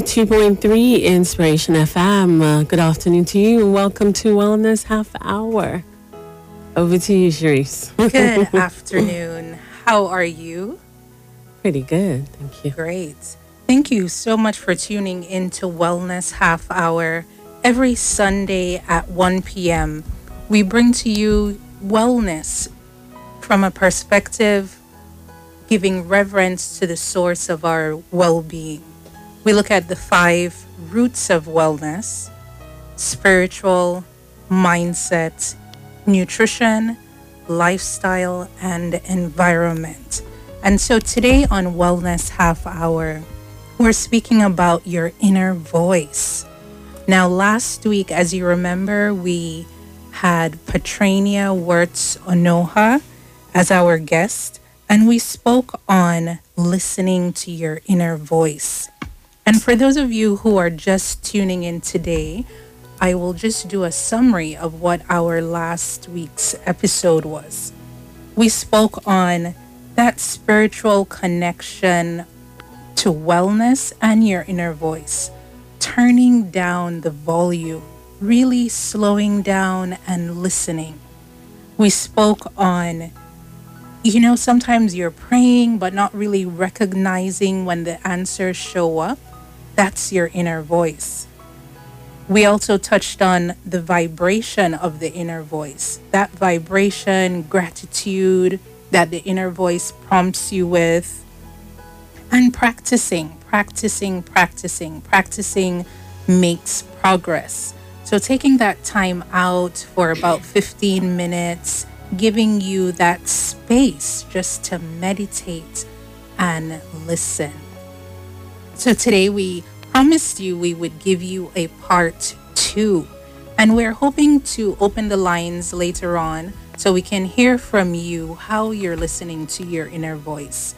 92.3 Inspiration FM. Uh, good afternoon to you and welcome to Wellness Half Hour. Over to you, Sharice. Good afternoon. How are you? Pretty good, thank you. Great. Thank you so much for tuning into Wellness Half Hour every Sunday at 1 p.m. We bring to you wellness from a perspective giving reverence to the source of our well being. We look at the five roots of wellness spiritual, mindset, nutrition, lifestyle, and environment. And so today on Wellness Half Hour, we're speaking about your inner voice. Now, last week, as you remember, we had Patrenia Wirtz Onoha as our guest, and we spoke on listening to your inner voice. And for those of you who are just tuning in today, I will just do a summary of what our last week's episode was. We spoke on that spiritual connection to wellness and your inner voice, turning down the volume, really slowing down and listening. We spoke on you know, sometimes you're praying but not really recognizing when the answers show up. That's your inner voice. We also touched on the vibration of the inner voice. That vibration, gratitude that the inner voice prompts you with, and practicing, practicing, practicing, practicing makes progress. So, taking that time out for about 15 minutes giving you that space just to meditate and listen. So today we promised you we would give you a part two. And we're hoping to open the lines later on so we can hear from you how you're listening to your inner voice.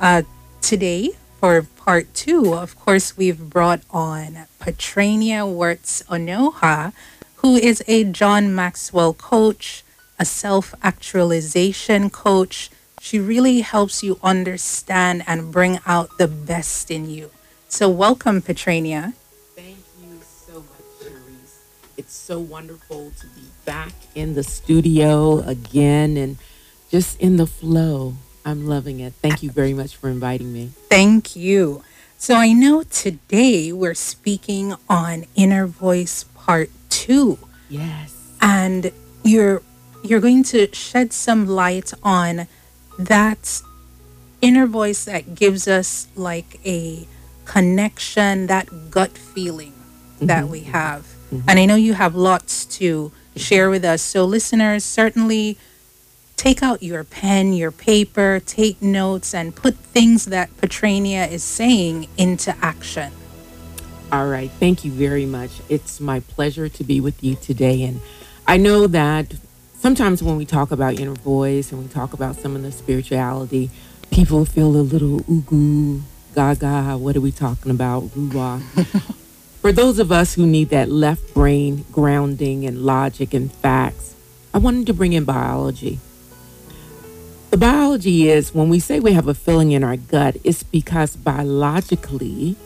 Uh, today, for part two, of course, we've brought on Patrenia Wertz Onoha, who is a John Maxwell coach, a self actualization coach. She really helps you understand and bring out the best in you. So, welcome, Patrenia. Thank you so much, Cherise. It's so wonderful to be back in the studio again and just in the flow. I'm loving it. Thank you very much for inviting me. Thank you. So, I know today we're speaking on Inner Voice Part 2. Yes. And you're you're going to shed some light on that inner voice that gives us like a connection, that gut feeling mm-hmm. that we have. Mm-hmm. And I know you have lots to share with us. So, listeners, certainly take out your pen, your paper, take notes, and put things that Patrenia is saying into action. All right. Thank you very much. It's my pleasure to be with you today. And I know that sometimes when we talk about inner voice and we talk about some of the spirituality, people feel a little ooh gaga. What are we talking about? For those of us who need that left brain grounding and logic and facts, I wanted to bring in biology. The biology is when we say we have a feeling in our gut, it's because biologically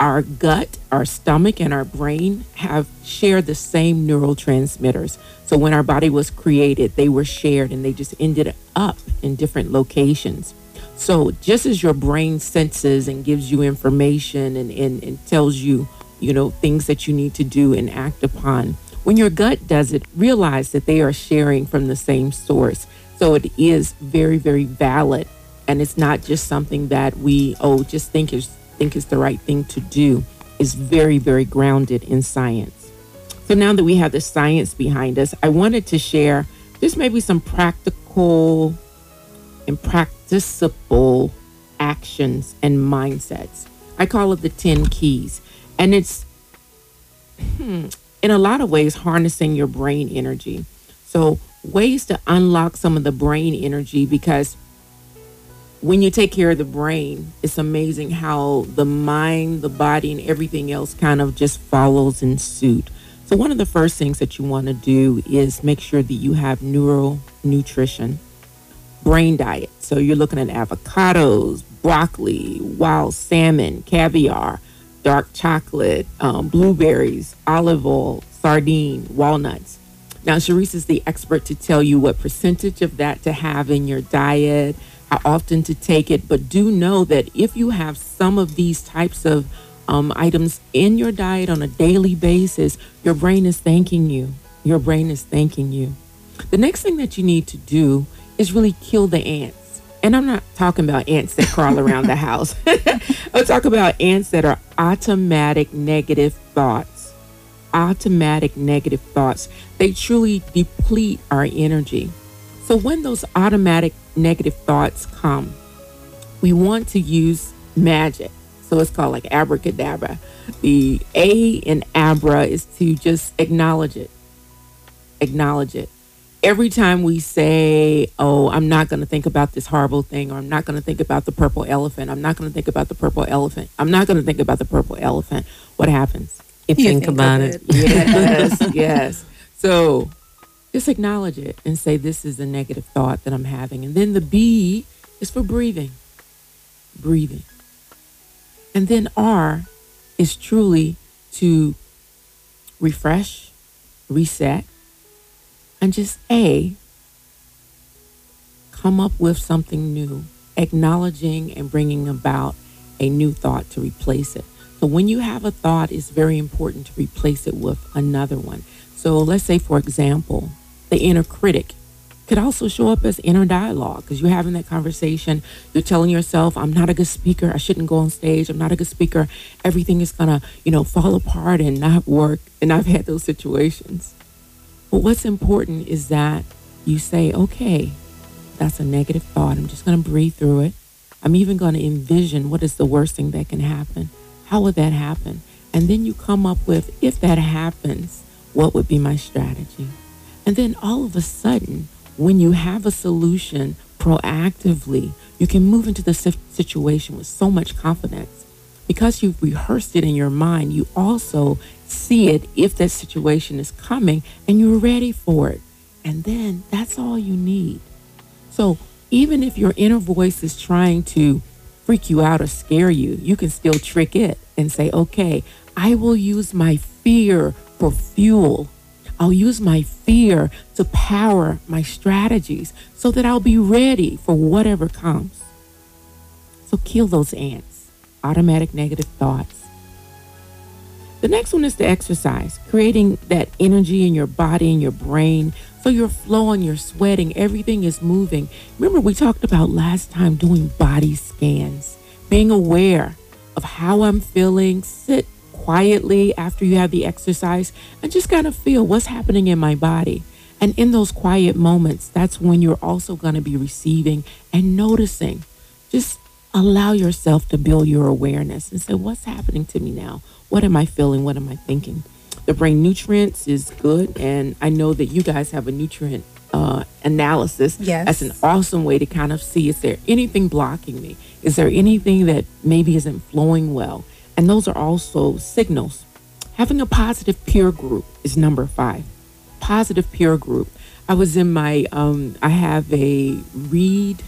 our gut, our stomach, and our brain have shared the same neurotransmitters. So when our body was created, they were shared and they just ended up in different locations. So just as your brain senses and gives you information and, and, and tells you, you know, things that you need to do and act upon, when your gut does it, realize that they are sharing from the same source. So it is very, very valid. And it's not just something that we, oh, just think is think is the right thing to do is very, very grounded in science. So now that we have the science behind us, I wanted to share just maybe some practical and practicable actions and mindsets. I call it the 10 keys. And it's hmm, in a lot of ways harnessing your brain energy. So, ways to unlock some of the brain energy because when you take care of the brain, it's amazing how the mind, the body, and everything else kind of just follows in suit. So, one of the first things that you want to do is make sure that you have neural nutrition, brain diet. So, you're looking at avocados, broccoli, wild salmon, caviar, dark chocolate, um, blueberries, olive oil, sardine, walnuts. Now, Sharice is the expert to tell you what percentage of that to have in your diet, often to take it. But do know that if you have some of these types of um, items in your diet on a daily basis, your brain is thanking you. Your brain is thanking you. The next thing that you need to do is really kill the ants. And I'm not talking about ants that crawl around the house. I'm talking about ants that are automatic negative thoughts. Automatic negative thoughts. They truly deplete our energy. So when those automatic negative thoughts come, we want to use magic. So it's called like abracadabra. The A in abra is to just acknowledge it. Acknowledge it. Every time we say, Oh, I'm not going to think about this horrible thing, or I'm not going to think about the purple elephant, I'm not going to think about the purple elephant, I'm not going to think about the purple elephant, what happens? You, You think, think about it. it. Yes, yes. So just acknowledge it and say, This is a negative thought that I'm having. And then the B is for breathing. Breathing. And then R is truly to refresh, reset, and just A, come up with something new, acknowledging and bringing about a new thought to replace it. So when you have a thought, it's very important to replace it with another one. So let's say, for example, the inner critic could also show up as inner dialogue because you're having that conversation. You're telling yourself, I'm not a good speaker. I shouldn't go on stage. I'm not a good speaker. Everything is going to, you know, fall apart and not work. And I've had those situations. But what's important is that you say, okay, that's a negative thought. I'm just going to breathe through it. I'm even going to envision what is the worst thing that can happen. How would that happen? And then you come up with, if that happens, what would be my strategy? And then all of a sudden, when you have a solution proactively, you can move into the situation with so much confidence. Because you've rehearsed it in your mind, you also see it if that situation is coming and you're ready for it. And then that's all you need. So even if your inner voice is trying to freak you out or scare you, you can still trick it and say, okay, I will use my fear for fuel. I'll use my fear to power my strategies so that I'll be ready for whatever comes. So kill those ants, automatic negative thoughts. The next one is the exercise, creating that energy in your body and your brain. So you're flowing, you're sweating, everything is moving. Remember, we talked about last time doing body scans, being aware of how I'm feeling. Sit quietly after you have the exercise and just kind of feel what's happening in my body. And in those quiet moments, that's when you're also going to be receiving and noticing. Just allow yourself to build your awareness and say, what's happening to me now? What am I feeling? What am I thinking? The brain nutrients is good. And I know that you guys have a nutrient uh, analysis. Yes. That's an awesome way to kind of see is there anything blocking me? Is there anything that maybe isn't flowing well? And those are also signals. Having a positive peer group is number five. Positive peer group. I was in my, um, I have a read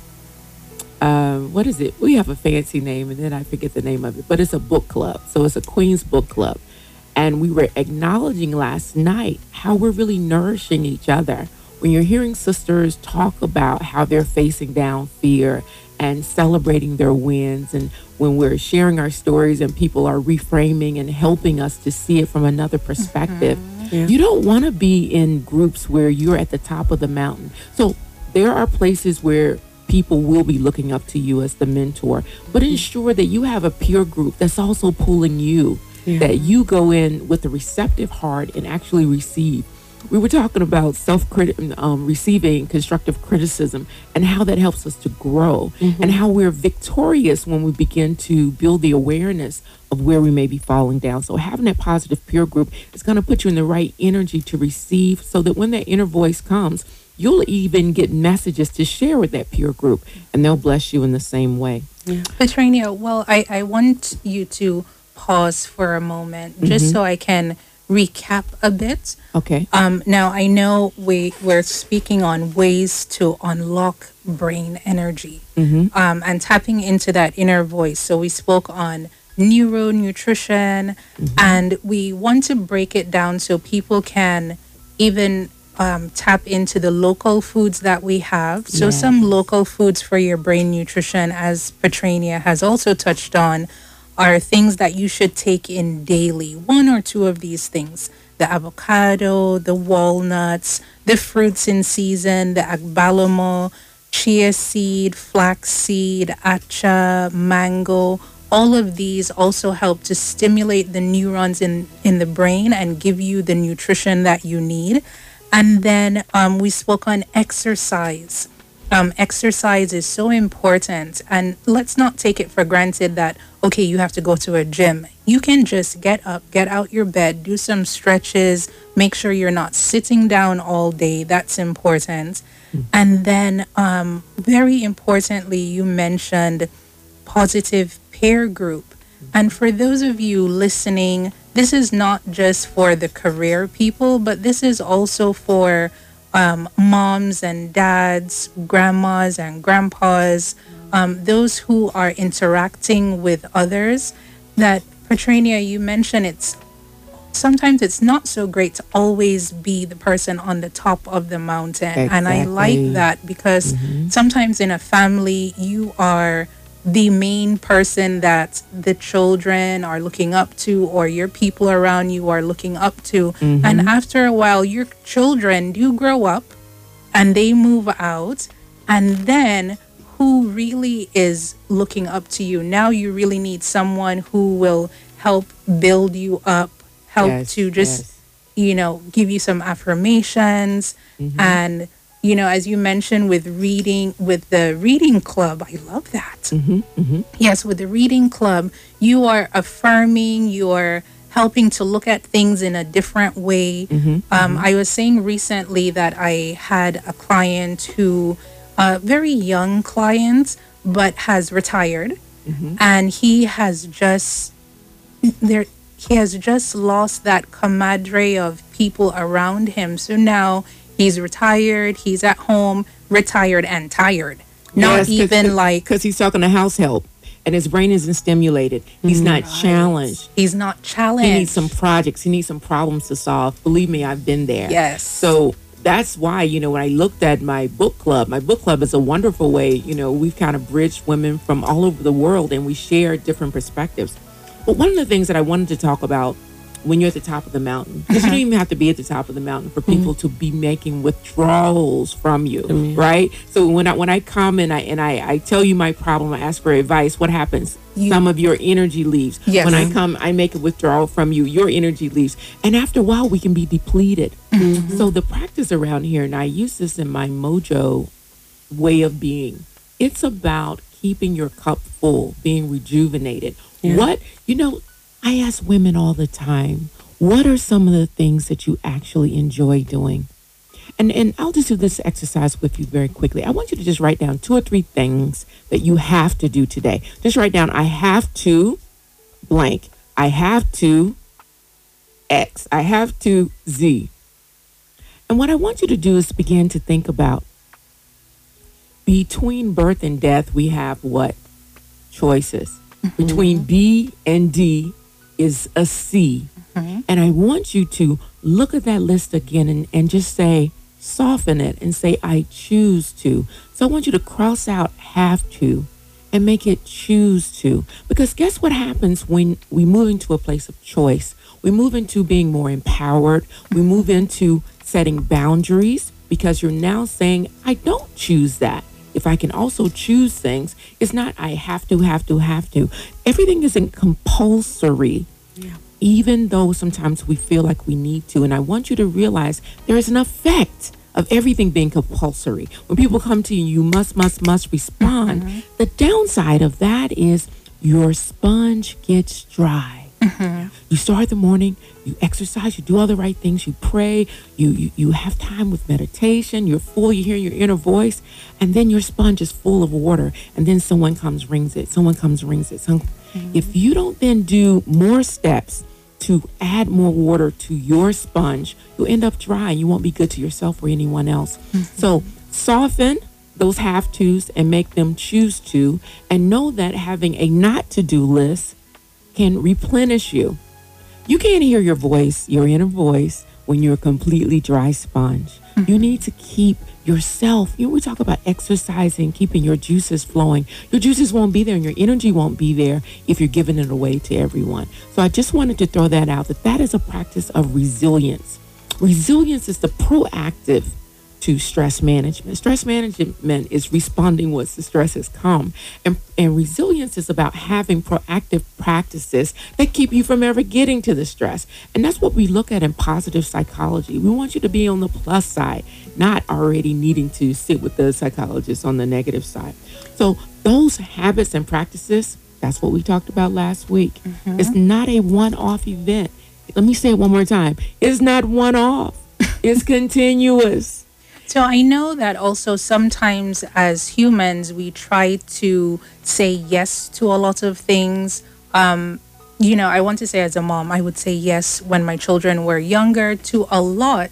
um, what is it? We have a fancy name, and then I forget the name of it, but it's a book club. So it's a Queen's Book Club. And we were acknowledging last night how we're really nourishing each other. When you're hearing sisters talk about how they're facing down fear and celebrating their wins, and when we're sharing our stories and people are reframing and helping us to see it from another perspective, mm-hmm. Yeah. you don't want to be in groups where you're at the top of the mountain. So there are places where people will be looking up to you as the mentor, but mm-hmm. ensure that you have a peer group that's also pulling you, Yeah. that you go in with a receptive heart and actually receive. We were talking about self um, um, receiving constructive criticism and how that helps us to grow mm-hmm. and how we're victorious when we begin to build the awareness of where we may be falling down. So having that positive peer group is going to put you in the right energy to receive so that when that inner voice comes, you'll even get messages to share with that peer group and they'll bless you in the same way. Patrenia, well, I, I want you to pause for a moment just mm-hmm. so I can recap a bit. Okay. Um, now, I know we, we're speaking on ways to unlock brain energy um, and tapping into that inner voice. So, we spoke on neuro nutrition, and we want to break it down so people can even um, tap into the local foods that we have. So, some local foods for your brain nutrition, as Patrenia has also touched on, are things that you should take in daily. One or two of these things the avocado, the walnuts, the fruits in season, the agbalumo, chia seed, flax seed, acha, mango. All of these also help to stimulate the neurons in, in the brain and give you the nutrition that you need. And then um, we spoke on exercise. Um, exercise is so important. And let's not take it for granted that, okay, you have to go to a gym. You can just get up, get out your bed, do some stretches, make sure you're not sitting down all day. That's important. And then, um, very importantly, you mentioned positive peer group. And for those of you listening, this is not just for the career people, but this is also for um, moms and dads, grandmas and grandpas, um, those who are interacting with others. That Patrenia, you mentioned it's sometimes it's not so great to always be the person on the top of the mountain. And I like that because sometimes in a family, you are the main person that the children are looking up to or your people around you are looking up to. Mm-hmm. And after a while, your children do grow up and they move out. And then who really is looking up to you? Now you really need someone who will help build you up, help Yes, to just yes. you know, give you some affirmations. Mm-hmm. And, you know, as you mentioned with reading, with the reading club, I love that. Mm-hmm, mm-hmm. Yes, with the reading club, you are affirming, you are helping to look at things in a different way. Mm-hmm, um, I was saying recently that I had a client who, a very young client, but has retired. And he has just there he has just lost that camaraderie of people around him. So now he's retired, he's at home, retired and tired. Not even like because he's talking to house help and his brain isn't stimulated. He's not challenged. he's not challenged. He needs some projects. He needs some problems to solve. Believe me, I've been there. Yes. So that's why, you know, when I looked at my book club, my book club is a wonderful way, you know, we've kind of bridged women from all over the world and we share different perspectives. But one of the things that I wanted to talk about when you're at the top of the mountain, because you don't uh-huh. even have to be at the top of the mountain for people mm-hmm. to be making withdrawals from you, right? So when I when I come and I and I, I tell you my problem, I ask for advice, what happens? You- Some of your energy leaves. Yes. When I uh-huh. come, I make a withdrawal from you, your energy leaves. And after a while we can be depleted. Mm-hmm. So the practice around here, and I use this in my mojo way of being. It's about keeping your cup full, being rejuvenated. What, you know, I ask women all the time, what are some of the things that you actually enjoy doing? And and I'll just do this exercise with you very quickly. I want you to just write down two or three things that you have to do today. Just write down I have to blank. I have to X. I have to Z. And what I want you to do is begin to think about between birth and death, we have what? Choices. Mm-hmm. Between B and D is a C. Mm-hmm. And I want you to look at that list again and, and just say, soften it and say, I choose to. So I want you to cross out have to and make it choose to. Because guess what happens when we move into a place of choice? We move into being more empowered. We move mm-hmm. into setting boundaries because you're now saying, I don't choose that. If I can also choose things, it's not I have to, have to, have to. Everything isn't compulsory even though sometimes we feel like we need to. And I want you to realize there is an effect of everything being compulsory. When people come to you, you must, must, must respond. Mm-hmm. The downside of that is your sponge gets dry. Mm-hmm. You start the morning, you exercise, you do all the right things, you pray, you, you you have time with meditation, you're full, you hear your inner voice, and then your sponge is full of water, and then someone comes rings it, someone comes rings it. If you don't then do more steps to add more water to your sponge, you'll end up dry. You won't be good to yourself or anyone else. Mm-hmm. So soften those have tos and make them choose to, and know that having a not to do list can replenish you. You can't hear your voice, your inner voice, when you're a completely dry sponge. You mm-hmm. need to keep yourself. You know, we talk about exercising, keeping your juices flowing. Your juices won't be there and your energy won't be there if you're giving it away to everyone. So I just wanted to throw that out that that is a practice of resilience. Resilience is the proactive to stress management. Stress management is responding once the stress has come. And, and resilience is about having proactive practices that keep you from ever getting to the stress. And that's what we look at in positive psychology. We want you to be on the plus side, not already needing to sit with the psychologist on the negative side. So those habits and practices, that's what we talked about last week. It's not a one-off event. Let me say it one more time. It's not one off. It's continuous. So I know that also sometimes as humans we try to say yes to a lot of things. Um, you know, I want to say as a mom, I would say yes when my children were younger to a lot.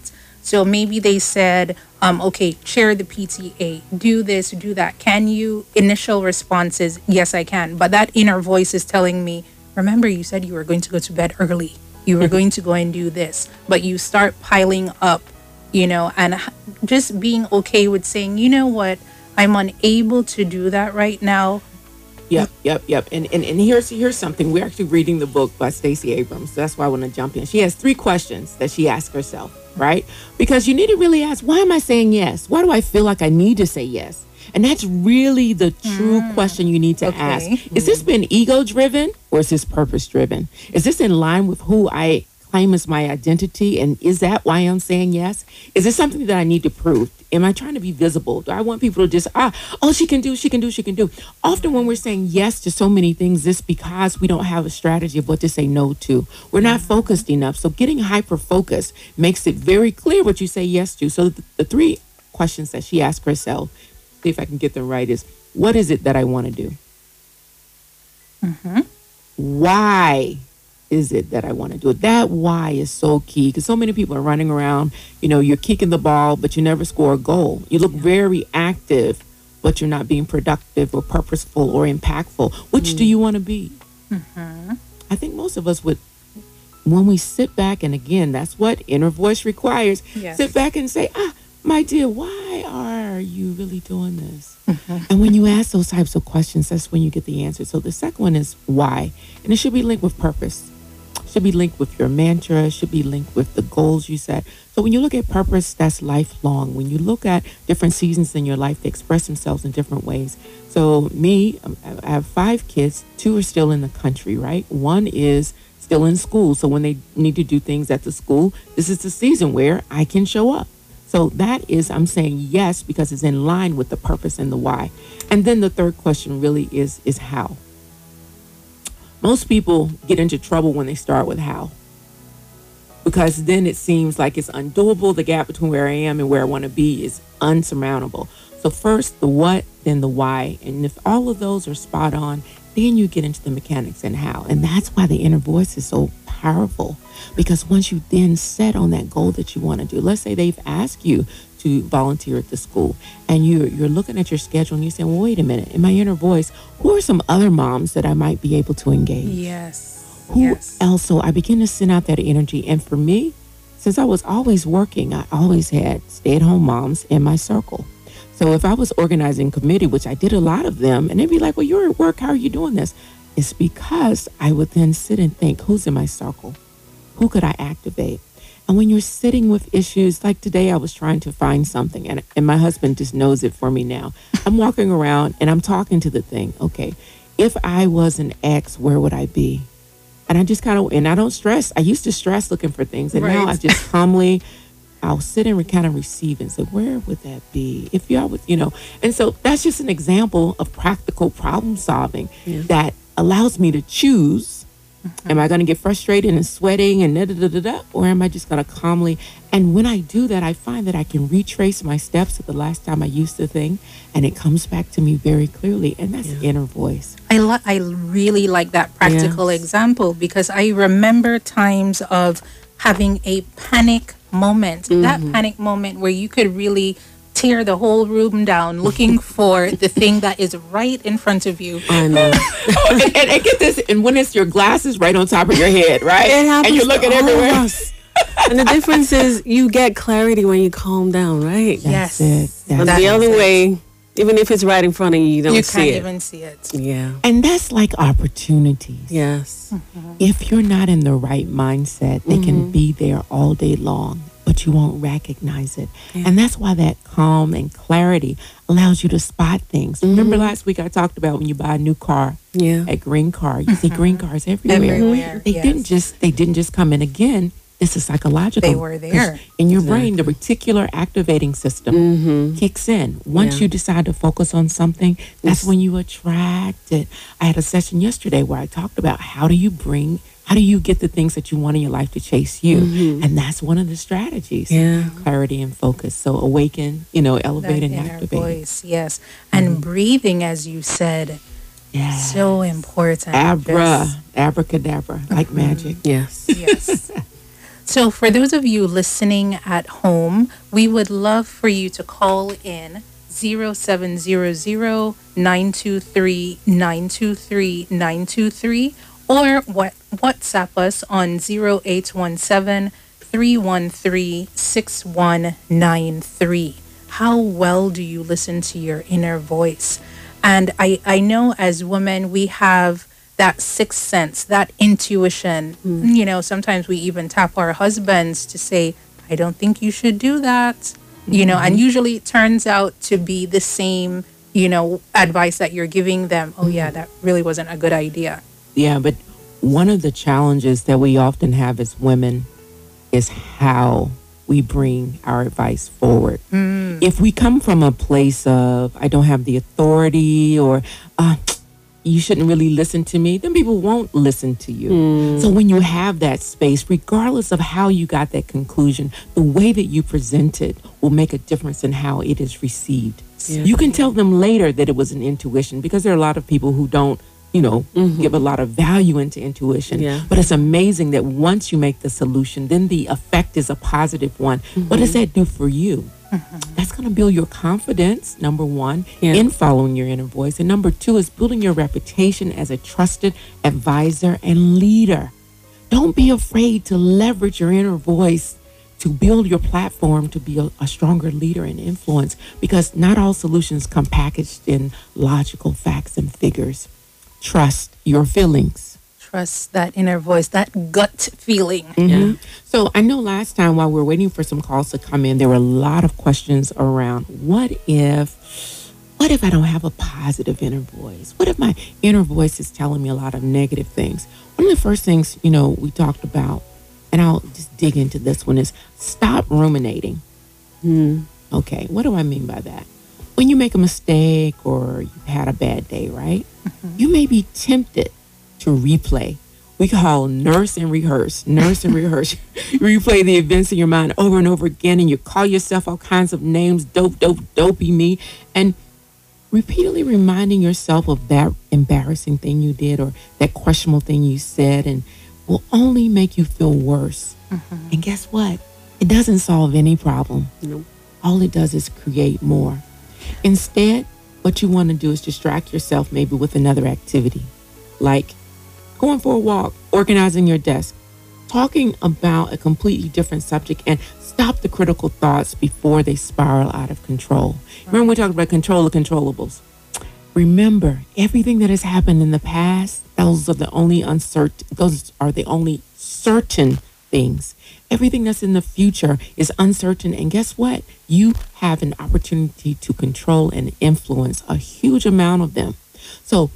So maybe they said, um, okay, chair the PTA, do this, do that. Can you? Initial response is, yes, I can. But that inner voice is telling me, remember, you said you were going to go to bed early. You were going to go and do this. But you start piling up you know, and just being okay with saying, you know what, I'm unable to do that right now. Yep, yep, yep. And, and and here's here's something. We're actually reading the book by Stacey Abrams. So That's why I want to jump in. She has three questions that she asks herself, right? Because you need to really ask, why am I saying yes? Why do I feel like I need to say yes? And that's really the true hmm. question you need to Okay. ask. Is hmm. this been ego driven or is this purpose driven? Is this in line with who I claim as my identity? And is that why I'm saying yes? Is it something that I need to prove? Am I trying to be visible? Do I want people to just, ah, oh, she can do, she can do, she can do? Often when we're saying yes to so many things, it's because we don't have a strategy of what to say no to. We're not focused enough. So getting hyper focused makes it very clear what you say yes to. So the, the three questions that she asked herself, see if I can get them right, is what is it that I want to do? Why is it that I want to do it? That why is so key because so many people are running around. You know, you're kicking the ball, but you never score a goal. You look very active, but you're not being productive or purposeful or impactful. Which do mm. you want to be? Mm-hmm. I think most of us would, when we sit back, and again, that's what inner voice requires. Yes. Sit back and say, ah, my dear, why are you really doing this? Mm-hmm. And when you ask those types of questions, that's when you get the answer. So the second one is why, and it should be linked with purpose. Should be linked with your mantra. Should be linked with the goals you set. So when you look at purpose, that's lifelong. When you look at different seasons in your life, they express themselves in different ways. So me, um, I have five kids. Two are still in the country, right? One is still in school. So when they need to do things at the school, this is the season where I can show up. So that is, I'm saying yes because it's in line with the purpose and the why. And then the third question really is is how. Most people get into trouble when they start with how. Because then it seems like it's undoable. The gap between where I am and where I want to be is unsurmountable. So first the what, then the why. And if all of those are spot on, then you get into the mechanics and how. And that's why the inner voice is so powerful. Because once you then set on that goal that you want to do, let's say they've asked you to volunteer at the school and you're, you're looking at your schedule and you're saying, well, wait a minute, in my inner voice, who are some other moms that I might be able to engage? Yes. Who yes. else? So I begin to send out that energy. And for me, since I was always working, I always had stay at home moms in my circle. So if I was organizing committee, which I did a lot of them, and they'd be like, well, you're at work. How are you doing this? It's because I would then sit and think, who's in my circle? Who could I activate? And when you're sitting with issues, like today, I was trying to find something, and, and my husband just knows it for me now. I'm walking around and I'm talking to the thing. Okay, if I was an ex, where would I be? And I just kind of, and I don't stress. I used to stress looking for things, and now I just calmly, I'll sit and kind of receive and say, where would that be? If you, I would, you know. And so that's just an example of practical problem solving that allows me to choose. Mm-hmm. Am I going to get frustrated and sweating and da da da da or am I just going to calmly? And when I do that, I find that I can retrace my steps at the last time I used the thing, and it comes back to me very clearly. And that's inner voice. I li- I really like that practical Yes. example because I remember times of having a panic moment. That mm-hmm. panic moment where you could really tear the whole room down looking for the thing that is right in front of you. I know. oh, and, and, and get this, and when it's your glasses right on top of your head, right? It happens and you're looking to all of everywhere. us. and the difference is you get clarity when you calm down, right? Yes. That's it. That's That the is other way, even if it's right in front of you, you don't You see it. You can't even see it. yeah. And that's like opportunities. Yes. Mm-hmm. If you're not in the right mindset, they can mm-hmm. be there all day long, but you won't recognize it. And that's why that calm and clarity allows you to spot things. Remember last week I talked about when you buy a new car Yeah. at Green Car, you see green cars everywhere. Everywhere, They yes. didn't just they didn't just come in again. It's a psychological. They were there. in your brain. The reticular activating system Mm-hmm. kicks in. Once Yeah. you decide to focus on something, that's when you attract it. I had a session yesterday where I talked about how do you bring, how do you get the things that you want in your life to chase you, and that's one of the strategies. Mm-hmm. Yeah. clarity and focus. So awaken, you know, That elevate and activate. voice, yes. And breathing, as you said, Yeah, so important. abra, Just- abracadabra, like magic. Yes. Yes. so, for those of you listening at home, we would love for you to call in 0700 923 923 923 or what WhatsApp us on 0817 313 6193. How well do you listen to your inner voice? And I, I know as women, we have that sixth sense, that intuition. Mm. You know, sometimes we even tap our husbands to say, I don't think you should do that. You know, and mm-hmm. usually it turns out to be the same, you know, advice that you're giving them. Oh, yeah, mm-hmm. that really wasn't a good idea. Yeah, but one of the challenges that we often have as women is how we bring our advice forward. If we come from a place of, I don't have the authority or, uh, you shouldn't really listen to me, then people won't listen to you. So when you have that space, regardless of how you got that conclusion, the way that you present it will make a difference in how it is received. Yeah. You can tell them later that it was an intuition because there are a lot of people who don't, you know, mm-hmm. give a lot of value into intuition. Yeah. But it's amazing that once you make the solution, then the effect is a positive one. What does mm-hmm. that do for you? Mm-hmm. That's going to build your confidence, number one, Yeah. in following your inner voice. And number two is building your reputation as a trusted advisor and leader. Don't be afraid to leverage your inner voice to build your platform to be a, a stronger leader and influence because not all solutions come packaged in logical facts and figures. Trust your feelings. Trust that inner voice, that gut feeling. Mm-hmm. Yeah. So I know last time while we are waiting for some calls to come in, there were a lot of questions around what if, what if I don't have a positive inner voice? What if my inner voice is telling me a lot of negative things? One of the first things, you know, we talked about, and I'll just dig into this one is stop ruminating. Hmm. Okay, what do I mean by that? When you make a mistake or you've had a bad day, right? Mm-hmm. You may be tempted to replay. We call nurse and rehearse, nurse and rehearse. Replay the events in your mind over and over again, and you call yourself all kinds of names, dope, dope, dopey me, and repeatedly reminding yourself of that embarrassing thing you did or that questionable thing you said, and will only make you feel worse. Mm-hmm. And guess what? It doesn't solve any problem. Nope. All it does is create more. Instead, what you want to do is distract yourself maybe with another activity, like going for a walk, organizing your desk, talking about a completely different subject, and stop the critical thoughts before they spiral out of control. Remember, we talked about control of controllables. Remember, everything that has happened in the past, those are the only uncertain, those are the only certain things. Everything that's in the future is uncertain. And guess what? You have an opportunity to control and influence a huge amount of them. So,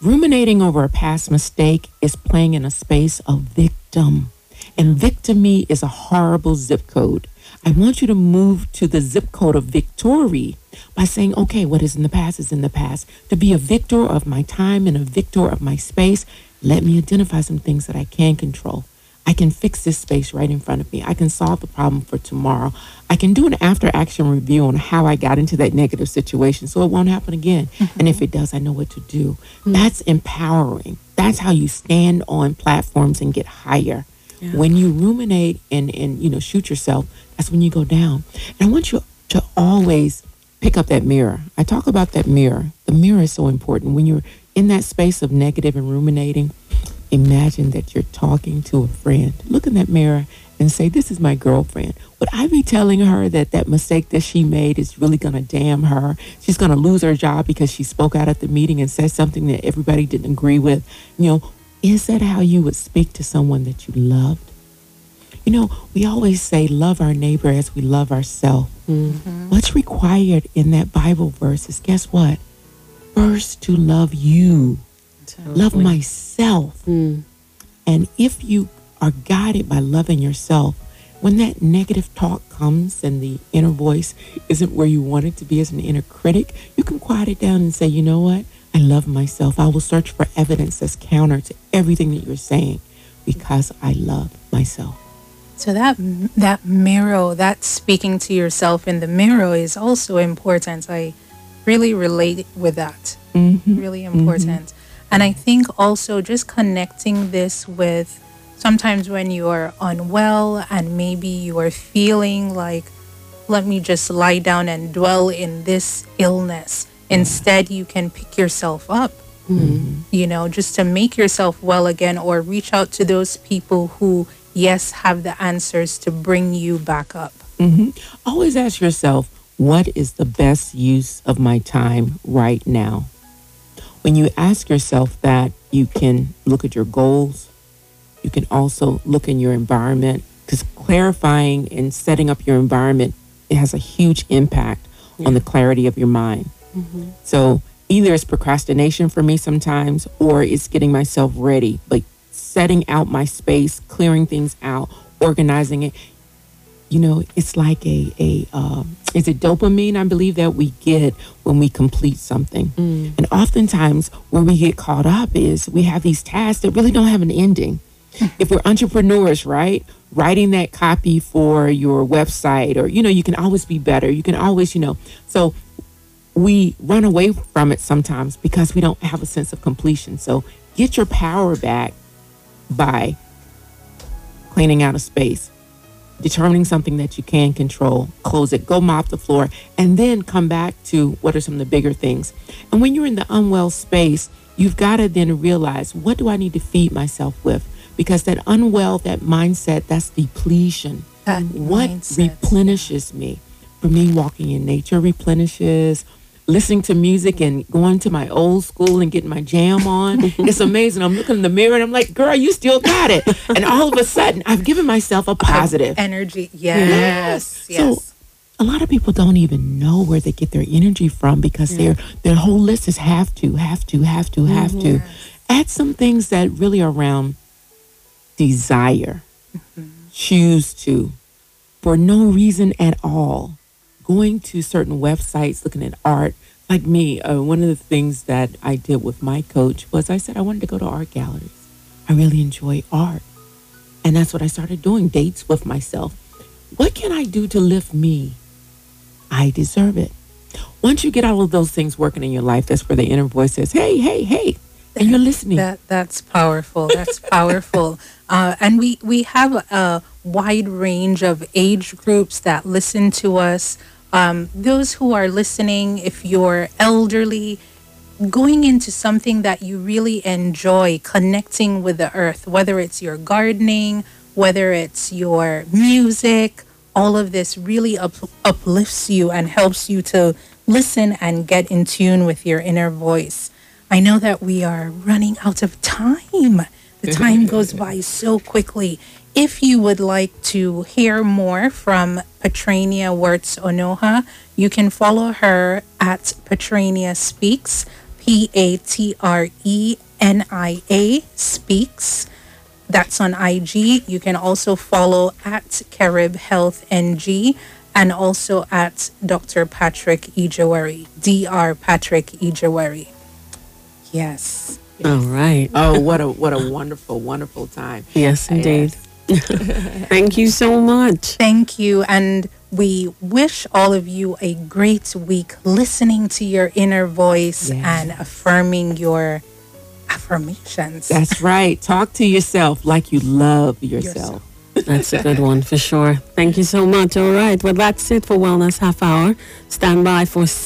ruminating over a past mistake is playing in a space of victim. And victimy is a horrible zip code. I want you to move to the zip code of victory by saying, okay, what is in the past is in the past. To be a victor of my time and a victor of my space, let me identify some things that I can control. I can fix this space right in front of me. I can solve the problem for tomorrow. I can do an after action review on how I got into that negative situation so it won't happen again. And if mm-hmm. it does, I know what to do. Mm. That's empowering. That's how you stand on platforms and get higher. Yeah. When you ruminate and, and you know shoot yourself, that's when you go down. And I want you to always pick up that mirror. I talk about that mirror. The mirror is so important. When you're in that space of negative and ruminating, imagine that you're talking to a friend. Look in that mirror and say, This is my girlfriend. Would I be telling her that that mistake that she made is really going to damn her? She's going to lose her job because she spoke out at the meeting and said something that everybody didn't agree with. You know, is that how you would speak to someone that you loved? You know, we always say, Love our neighbor as we love ourselves. Mm-hmm. What's required in that Bible verse is guess what? First to love you, love myself. Mm. And if you are guided by loving yourself, when that negative talk comes and the inner voice isn't where you want it to be as an inner critic, you can quiet it down and say, you know what? I love myself. I will search for evidence that's counter to everything that you're saying because I love myself. So that that mirror, that speaking to yourself in the mirror is also important. I really relate with that. Mm-hmm. Really important. And I think also just connecting this with sometimes when you are unwell and maybe you are feeling like let me just lie down and dwell in this illness. Instead, you can pick yourself up you know, just to make yourself well again or reach out to those people who, yes, have the answers to bring you back up. hmm Always ask yourself, what is the best use of my time right now? When you ask yourself that, you can look at your goals. You can also look in your environment because clarifying and setting up your environment it has a huge impact on the clarity of your mind. Mm-hmm. So either it's procrastination for me sometimes or it's getting myself ready, but setting out my space, clearing things out, organizing it. You know, it's like a a um, is it dopamine? I believe that we get when we complete something, and oftentimes where we get caught up is we have these tasks that really don't have an ending. if we're entrepreneurs, right? Writing that copy for your website, or you know, you can always be better. You can always, you know, so we run away from it sometimes because we don't have a sense of completion. So get your power back by cleaning out a space, determining something that you can control, close it, go mop the floor, and then come back to what are some of the bigger things. And when you're in the unwell space, you've got to then realize what do I need to feed myself with? Because that unwell, that mindset, that's depletion. That what mindset. replenishes me? For me, walking in nature replenishes. Listening to music and going to my old school and getting my jam on. it's amazing. I'm looking in the mirror and I'm like, girl, you still got it. And all of a sudden, I've given myself a positive. Energy. Yes. Yes. yes. So a lot of people don't even know where they get their energy from because their their whole list is have to, have to, have to, have to. Mm-hmm. Add some things that really are around desire. Mm-hmm. Choose to for no reason at all. Going to certain websites, looking at art. Like me, uh, one of the things that I did with my coach was I said I wanted to go to art galleries. I really enjoy art. And that's what I started doing dates with myself. What can I do to lift me? I deserve it. Once you get all of those things working in your life, that's where the inner voice says, hey, hey, hey. And you're listening. That that's powerful. That's powerful. Uh, and we we have a wide range of age groups that listen to us. Um, those who are listening, if you're elderly, going into something that you really enjoy, connecting with the earth, whether it's your gardening, whether it's your music, all of this really up, uplifts you and helps you to listen and get in tune with your inner voice. I know that we are running out of time. The time goes by so quickly. If you would like to hear more from Patrenia Wirtz Onoha, you can follow her at Patrenia Speaks, P A T R E N I A Speaks. That's on IG. You can also follow at Carib Health NG and also at Dr. Patrick Ejawari, Dr. Patrick Ejawari. Yes. All right. oh, what a what a wonderful, wonderful time. Yes, uh, indeed. Thank you so much. Thank you. And we wish all of you a great week listening to your inner voice Yes. and affirming your affirmations. That's right. Talk to yourself like you love yourself. Yourself. That's a good one for sure. Thank you so much. All right. Well, that's it for Wellness Half Hour. Stand by for